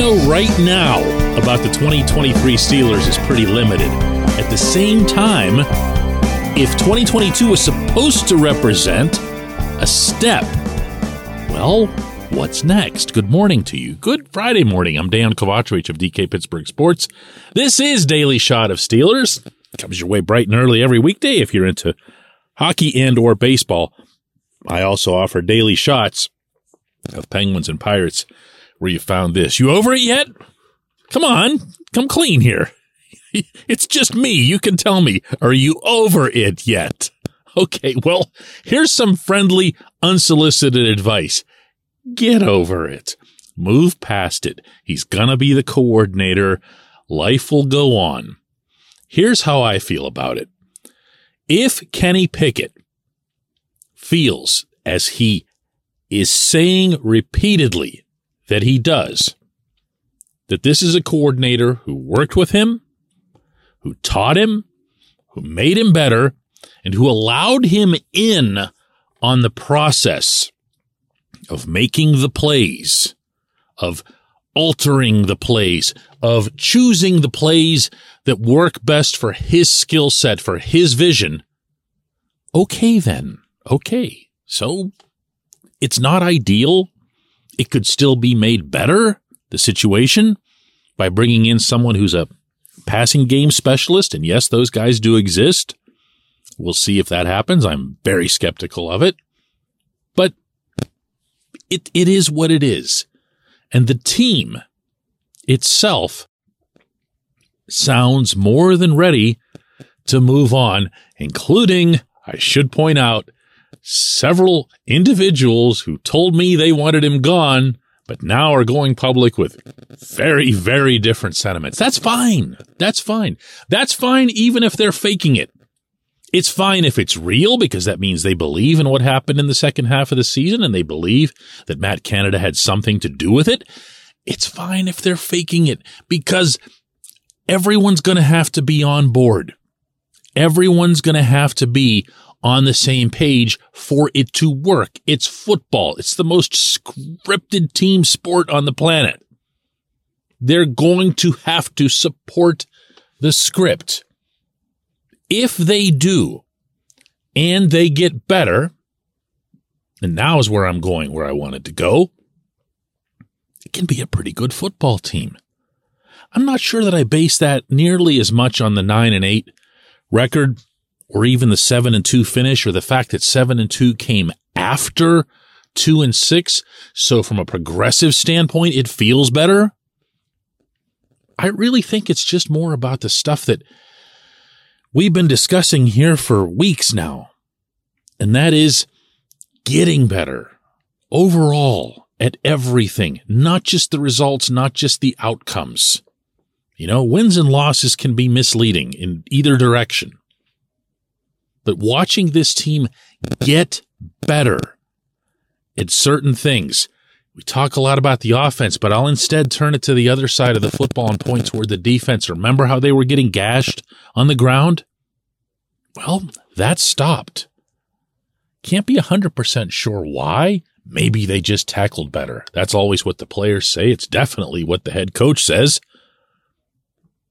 know right now about the 2023 Steelers is pretty limited. At the same time, if 2022 was supposed to represent a step, well, what's next? Good morning to you. Good Friday morning. I'm Dan Kovacevic of DK Pittsburgh Sports. This is Daily Shot of Steelers. Comes your way bright and early every weekday if you're into hockey and or baseball. I also offer daily shots of Penguins and Pirates where you found this. You over it yet? Come on, come clean here. It's just me. You can tell me. Are you over it yet? Okay, well, here's some friendly, unsolicited advice. Get over it. Move past it. He's gonna be the coordinator. Life will go on. Here's how I feel about it. If Kenny Pickett feels as he is saying repeatedly that he does, that this is a coordinator who worked with him, who taught him, who made him better, and who allowed him in on the process of making the plays, of altering the plays, of choosing the plays that work best for his skill set, for his vision. Okay, then. Okay. So it's not ideal it could still be made better, the situation, by bringing in someone who's a passing game specialist. And yes, those guys do exist. We'll see if that happens. I'm very skeptical of it. But it, it is what it is. And the team itself sounds more than ready to move on, including, I should point out, several individuals who told me they wanted him gone, but now are going public with very, very different sentiments. That's fine. That's fine. That's fine even if they're faking it. It's fine if it's real because that means they believe in what happened in the second half of the season and they believe that Matt Canada had something to do with it. It's fine if they're faking it because everyone's going to have to be on board. Everyone's going to have to be on the same page for it to work. It's football. It's the most scripted team sport on the planet. They're going to have to support the script. If they do, and they get better, and now is where I'm going, where I wanted to go, it can be a pretty good football team. I'm not sure that I base that nearly as much on the nine and eight record or even the seven and two finish or the fact that seven and two came after two and six. So from a progressive standpoint, it feels better. I really think it's just more about the stuff that we've been discussing here for weeks now. And that is getting better overall at everything, not just the results, not just the outcomes. You know, wins and losses can be misleading in either direction. But watching this team get better at certain things, we talk a lot about the offense, but I'll instead turn it to the other side of the football and point toward the defense. Remember how they were getting gashed on the ground? Well, that stopped. Can't be 100% sure why. Maybe they just tackled better. That's always what the players say. It's definitely what the head coach says.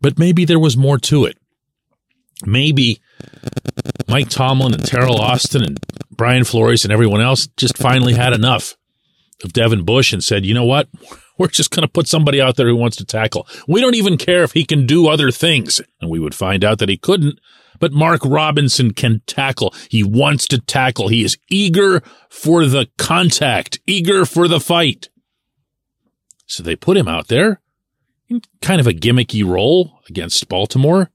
But maybe there was more to it. Maybe Mike Tomlin and Teryl Austin and Brian Flores and everyone else just finally had enough of Devin Bush and said, you know what? We're just going to put somebody out there who wants to tackle. We don't even care if he can do other things. And we would find out that he couldn't. But Mark Robinson can tackle. He wants to tackle. He is eager for the contact, eager for the fight. So they put him out there in kind of a gimmicky role against Baltimore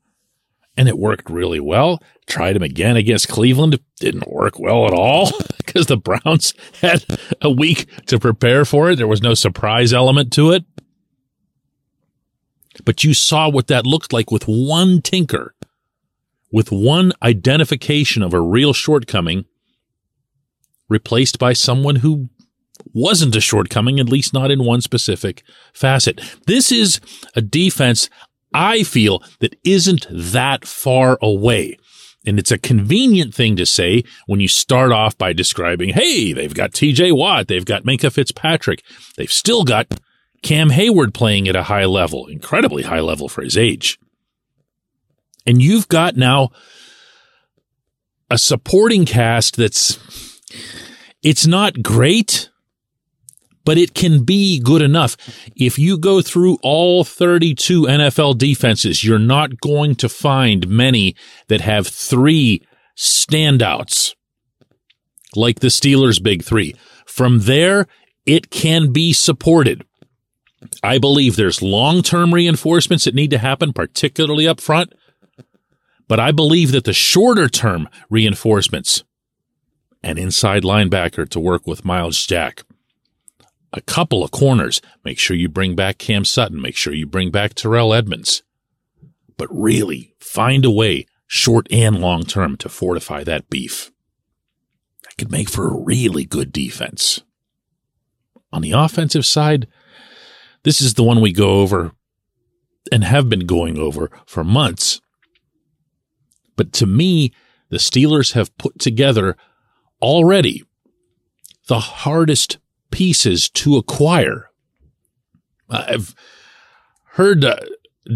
and it worked really well. Tried him again against Cleveland. Didn't work well at all because the Browns had a week to prepare for it. There was no surprise element to it. But you saw what that looked like with one tinker, with one identification of a real shortcoming replaced by someone who wasn't a shortcoming, at least not in one specific facet. This is a defense I feel that isn't that far away. And it's a convenient thing to say when you start off by describing, hey, they've got TJ Watt, they've got Minkah Fitzpatrick, they've still got Cam Hayward playing at a high level, incredibly high level for his age. And you've got now a supporting cast that's it's not great, but it can be good enough. If you go through all 32 NFL defenses, you're not going to find many that have three standouts like the Steelers' big three. From there, it can be supported. I believe there's long term reinforcements that need to happen, particularly up front. But I believe that the shorter term reinforcements, an inside linebacker to work with Myles Jack, a couple of corners, make sure you bring back Cam Sutton, make sure you bring back Terrell Edmunds. But really find a way, short and long term, to fortify that beef. That could make for a really good defense. On the offensive side, this is the one we go over and have been going over for months. But to me, the Steelers have put together already the hardest pieces to acquire. I've heard uh,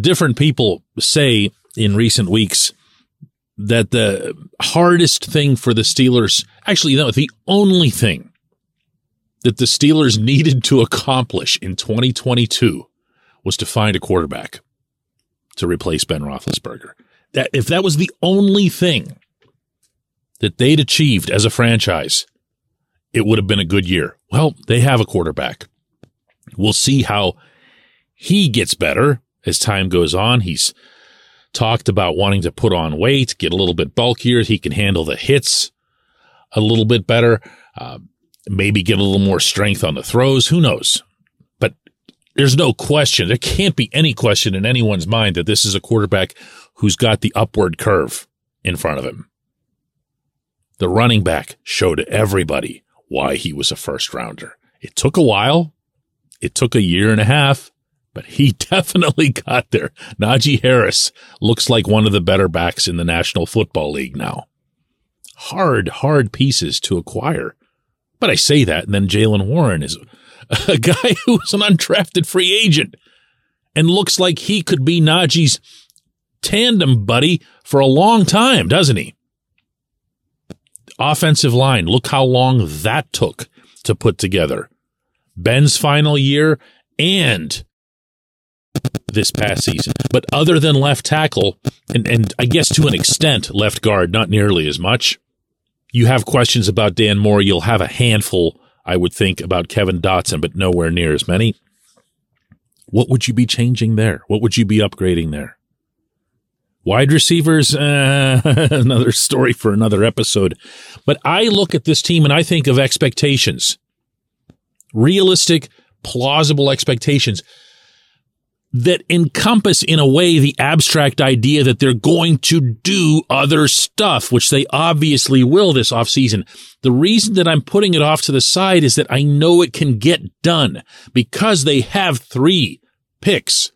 different people say in recent weeks that the hardest thing for the Steelers, actually, no, the only thing that the Steelers needed to accomplish in 2022 was to find a quarterback to replace Ben Roethlisberger that if that was the only thing that they'd achieved as a franchise, it would have been a good year. Well, they have a quarterback. We'll see how he gets better as time goes on. He's talked about wanting to put on weight, get a little bit bulkier. He can handle the hits a little bit better, uh, maybe get a little more strength on the throws. Who knows? But there's no question. There can't be any question in anyone's mind that this is a quarterback who's got the upward curve in front of him. The running back showed everybody why he was a first rounder. It took a while. It took a year and a half, but he definitely got there. Najee Harris looks like one of the better backs in the National Football League now. Hard, hard pieces to acquire. But I say that, and then Jaylen Warren is a guy who's an undrafted free agent and looks like he could be Najee's tandem buddy for a long time, doesn't he? Offensive line, look how long that took to put together. Ben's final year and this past season. But other than left tackle, and, and I guess to an extent, left guard, not nearly as much. You have questions about Dan Moore. You'll have a handful, I would think, about Kevin Dotson, but nowhere near as many. What would you be changing there? What would you be upgrading there? Wide receivers, uh, another story for another episode. But I look at this team and I think of expectations. Realistic, plausible expectations that encompass in a way the abstract idea that they're going to do other stuff, which they obviously will this offseason. The reason that I'm putting it off to the side is that I know it can get done because they have three picks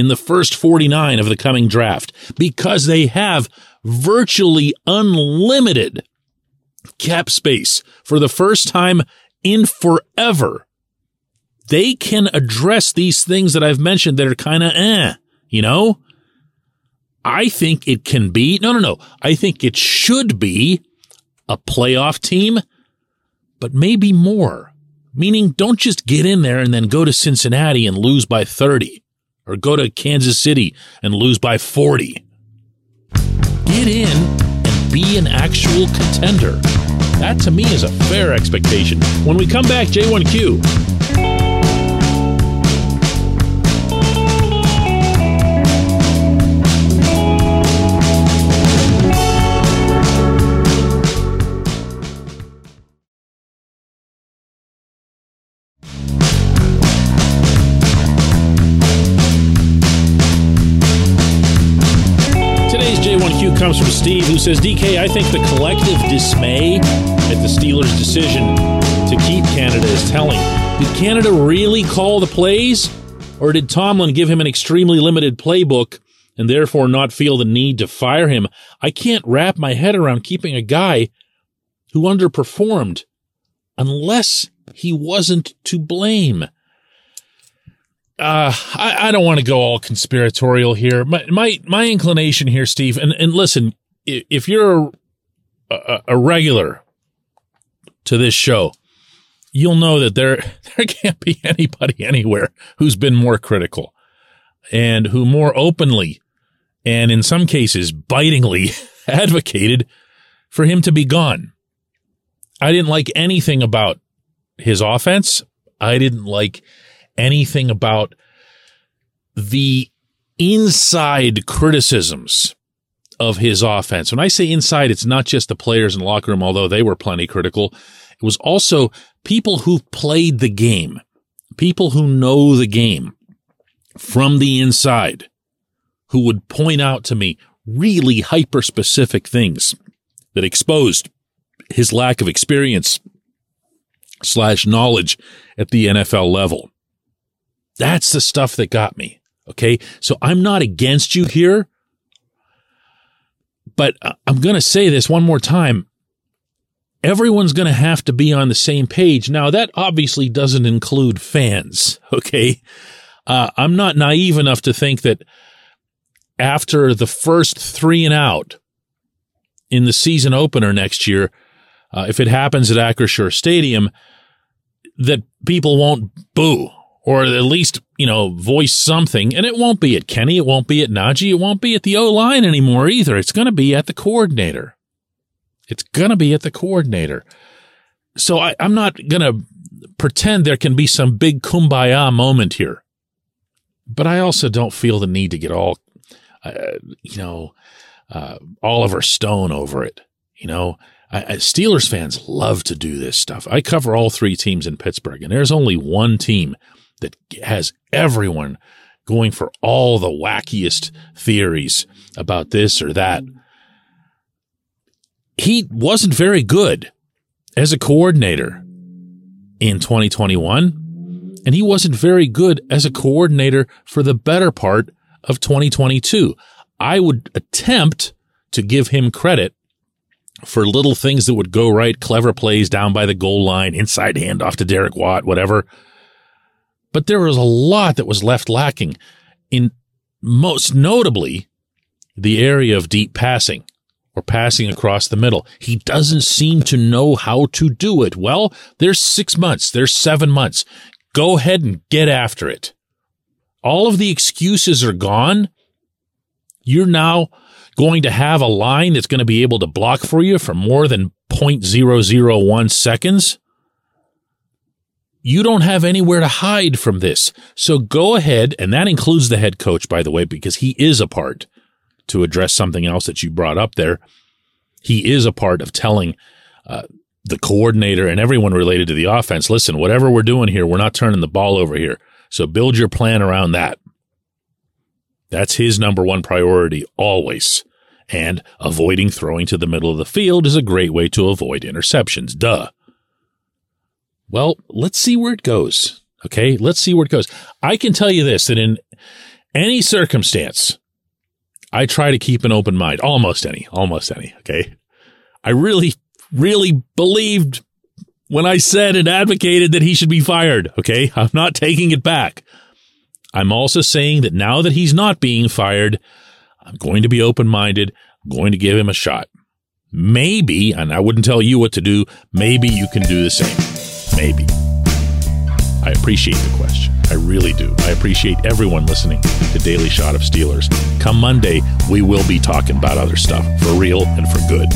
in the first 49 of the coming draft because they have virtually unlimited cap space for the first time in forever. They can address these things that I've mentioned that are kind of eh, you know? I think it can be, no, no, no. I think it should be a playoff team, but maybe more. Meaning don't just get in there and then go to Cincinnati and lose by 30 or go to Kansas City and lose by 40. Get in and be an actual contender. That to me is a fair expectation. When we come back, J1Q. Steve, who says, DK, I think the collective dismay at the Steelers' decision to keep Canada is telling. Did Canada really call the plays? Or did Tomlin give him an extremely limited playbook and therefore not feel the need to fire him? I can't wrap my head around keeping a guy who underperformed unless he wasn't to blame. uh, I, I don't want to go all conspiratorial here. My, my, my inclination here, Steve, and, and listen, if you're a, a regular to this show, you'll know that there, there can't be anybody anywhere who's been more critical and who more openly and in some cases bitingly advocated for him to be gone. I didn't like anything about his offense. I didn't like anything about the inside criticisms of his offense. When I say inside, it's not just the players in the locker room, although they were plenty critical. It was also people who played the game, people who know the game from the inside, who would point out to me really hyper specific things that exposed his lack of experience slash knowledge at the NFL level. That's the stuff that got me. Okay. So I'm not against you here, but I'm going to say this one more time. Everyone's going to have to be on the same page. Now, that obviously doesn't include fans. Okay. Uh, I'm not naive enough to think that after the first three and out in the season opener next year, uh, if it happens at Acrisure Stadium, that people won't boo or at least, you know, voice something. And it won't be at Kenny. It won't be at Najee. It won't be at the O line anymore either. It's going to be at the coordinator. It's going to be at the coordinator. So I, I'm not going to pretend there can be some big kumbaya moment here. But I also don't feel the need to get all, uh, you know, uh, Oliver Stone over it. You know, I, I, Steelers fans love to do this stuff. I cover all three teams in Pittsburgh, and there's only one team that has everyone going for all the wackiest theories about this or that. He wasn't very good as a coordinator in 2021, and he wasn't very good as a coordinator for the better part of 2022. I would attempt to give him credit for little things that would go right, clever plays down by the goal line, inside handoff to Derek Watt, whatever. But there was a lot that was left lacking in most notably the area of deep passing or passing across the middle. He doesn't seem to know how to do it. Well, there's six months. There's seven months. Go ahead and get after it. All of the excuses are gone. You're now going to have a line that's going to be able to block for you for more than 0.001 seconds. You don't have anywhere to hide from this. So go ahead, and that includes the head coach, by the way, because he is a part to address something else that you brought up there. He is a part of telling uh, the coordinator and everyone related to the offense listen, whatever we're doing here, we're not turning the ball over here. So build your plan around that. That's his number one priority always. And avoiding throwing to the middle of the field is a great way to avoid interceptions. Duh. Well, let's see where it goes. Okay. Let's see where it goes. I can tell you this that in any circumstance, I try to keep an open mind. Almost any, almost any. Okay. I really, really believed when I said and advocated that he should be fired. Okay. I'm not taking it back. I'm also saying that now that he's not being fired, I'm going to be open minded. I'm going to give him a shot. Maybe, and I wouldn't tell you what to do, maybe you can do the same. Maybe. I appreciate the question. I really do. I appreciate everyone listening to Daily Shot of Steelers. Come Monday, we will be talking about other stuff for real and for good.